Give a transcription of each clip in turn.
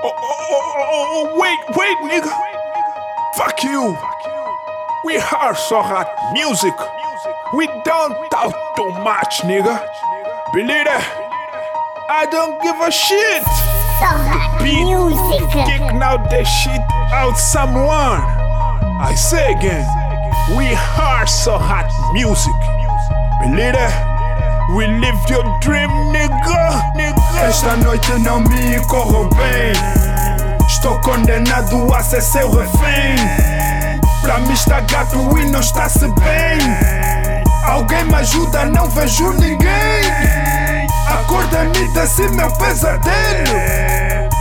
Oh, oh, oh, oh, wait, wait, nigga. Fuck you. We are so hot music. We don't talk too much, nigga. Believe it. I don't give a shit. So Beat music. Kicking out that shit out someone. I say again, we are so hot music. Believe it. We live your dream, nigga. nigga. Esta noite não me corro bem. Estou condenado a ser seu refém. Pra mim está gato e não está-se bem. Alguém me ajuda, não vejo ninguém. Acorda-me desse meu pesadelo.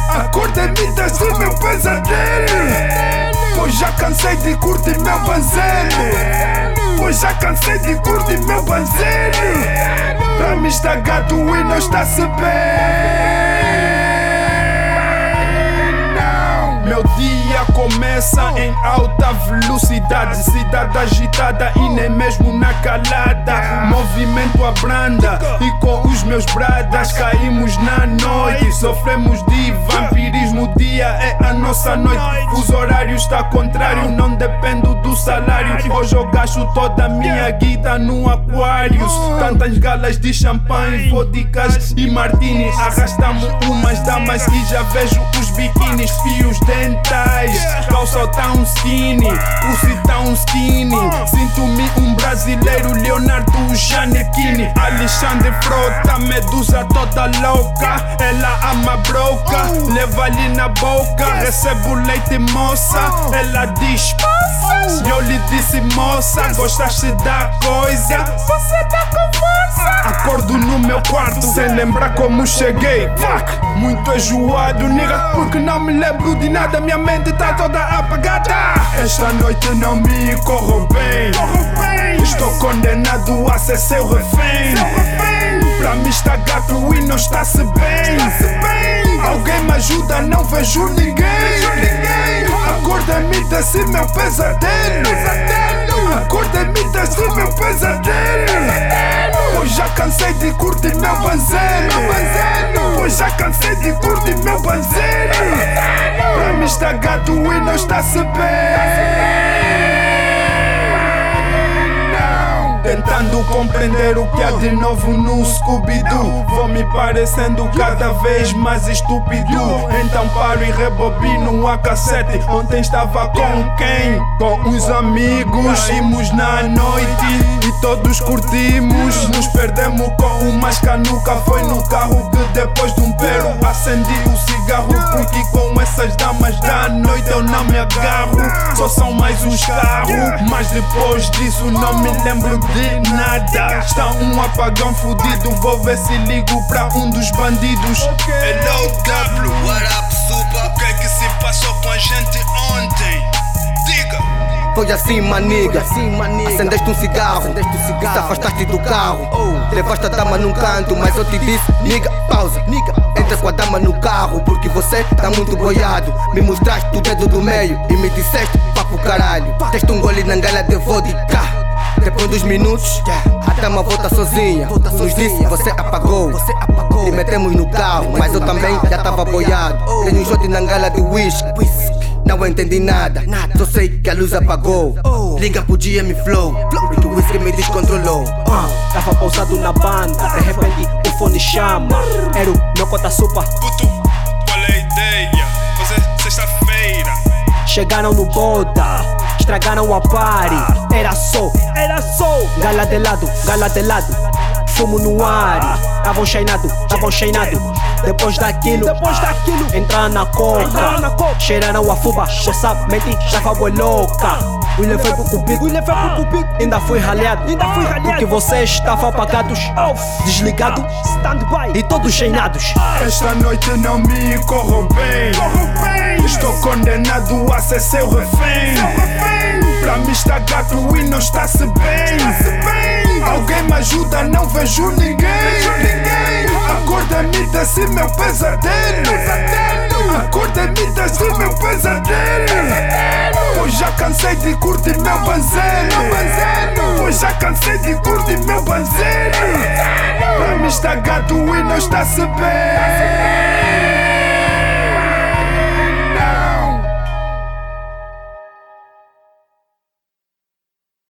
Acorda-me desse meu pesadelo. Pois já cansei de curtir meu banzelo. Pois já cansei de curtir meu banzelo. Pra mim está gato e não está-se bem. Começa em alta velocidade. Cidade agitada e nem mesmo na calada. Movimento abranda e com os meus bradas caímos na noite. Sofremos de vampirismo. Dia é a nossa noite. Os horários está contrário, não dependo do salário. Hoje eu gasto toda a minha guita no Aquarius. Tantas galas de champanhe, vodkas e martini. Arrastamos umas damas e já vejo os biquínis, fios dentais. Calça tão skinny, pulse tão skinny. Sinto-me um brasileiro, Leonardo Giannichini. Alexandre Frota, medusa toda louca. Ela ama broca, leva ali na boca. Recebo leite moça, ela diz moça. Eu lhe disse moça, gostaste da coisa? Você tá com força. Quarto, sem lembrar como cheguei. Fuck, muito enjoado, nigga. Porque não me lembro de nada, minha mente tá toda apagada. Esta noite não me corro bem. Estou condenado a ser seu refém. Pra mim está gato e não está-se bem. Alguém me ajuda, não vejo ninguém. Acorda-me desse meu pesadelo. Acorda-me desse meu pesadelo. De curtir meu banzelo. Pois já cansei de curtir meu banzelo. Pra mim está gato e não está-se bem. Tentando compreender o que há de novo no Scooby-Doo. Vou me parecendo cada vez mais estúpido. Então paro e rebobino a cassete. Ontem estava com quem? Com uns amigos. Saímos na noite todos curtimos. Nos perdemos com umas canuca Foi no carro que depois de um pero Acendi o cigarro Porque com essas damas da noite eu não me agarro. Só são mais uns carros Mas depois disso não me lembro de nada. Está um apagão fudido Vou ver se ligo pra um dos bandidos. Hello W, what up super? O que é que se passou com a gente ontem? Foi assim, maniga. Acendeste um cigarro, te afastaste do carro. Levaste a dama num canto, mas eu te disse, niga, pausa. Entra com a dama no carro, porque você tá muito boiado. Me mostraste o dedo do meio e me disseste, papo caralho. Deste um gole na gala de vodka. Depois dos minutos, a dama volta sozinha. Nos disse, você apagou. E metemos no carro, mas eu também já tava boiado. Tenho um shot na gala de whisky. Não entendi nada, só sei que a luz apagou. Liga pro GM Flow, porque o whisky me descontrolou. Ah, Tava pausado na banda, de repente o fone chama. Era o meu cota supa. Puto, qual é a ideia? É sexta-feira. Chegaram no boda, estragaram a party. Era só, era só. Gala de lado, gala de lado. Fumo no ar, tavam cheinado, tavam cheinado. Depois daquilo, depois daquilo, entraram na coca, cheiraram a fuba, essa mente já foi louca. O ilha foi pro cupido, o ilha foi pro cupido, ainda fui ralhado, ainda fui ralhado. Porque vocês estavam apagados, desligado, stand-by. E todos cheinados. Esta noite não me corro bem. Estou condenado a ser seu refém. Pra mim está gato e não está-se bem. Alguém me ajuda, não vejo ninguém. Desse meu pesadelo. Acorda-me desse meu pesadelo. Pois já cansei de curtir meu banzelo. Pois já cansei de curtir meu banzelo. Pra mim está gato e não está-se bem.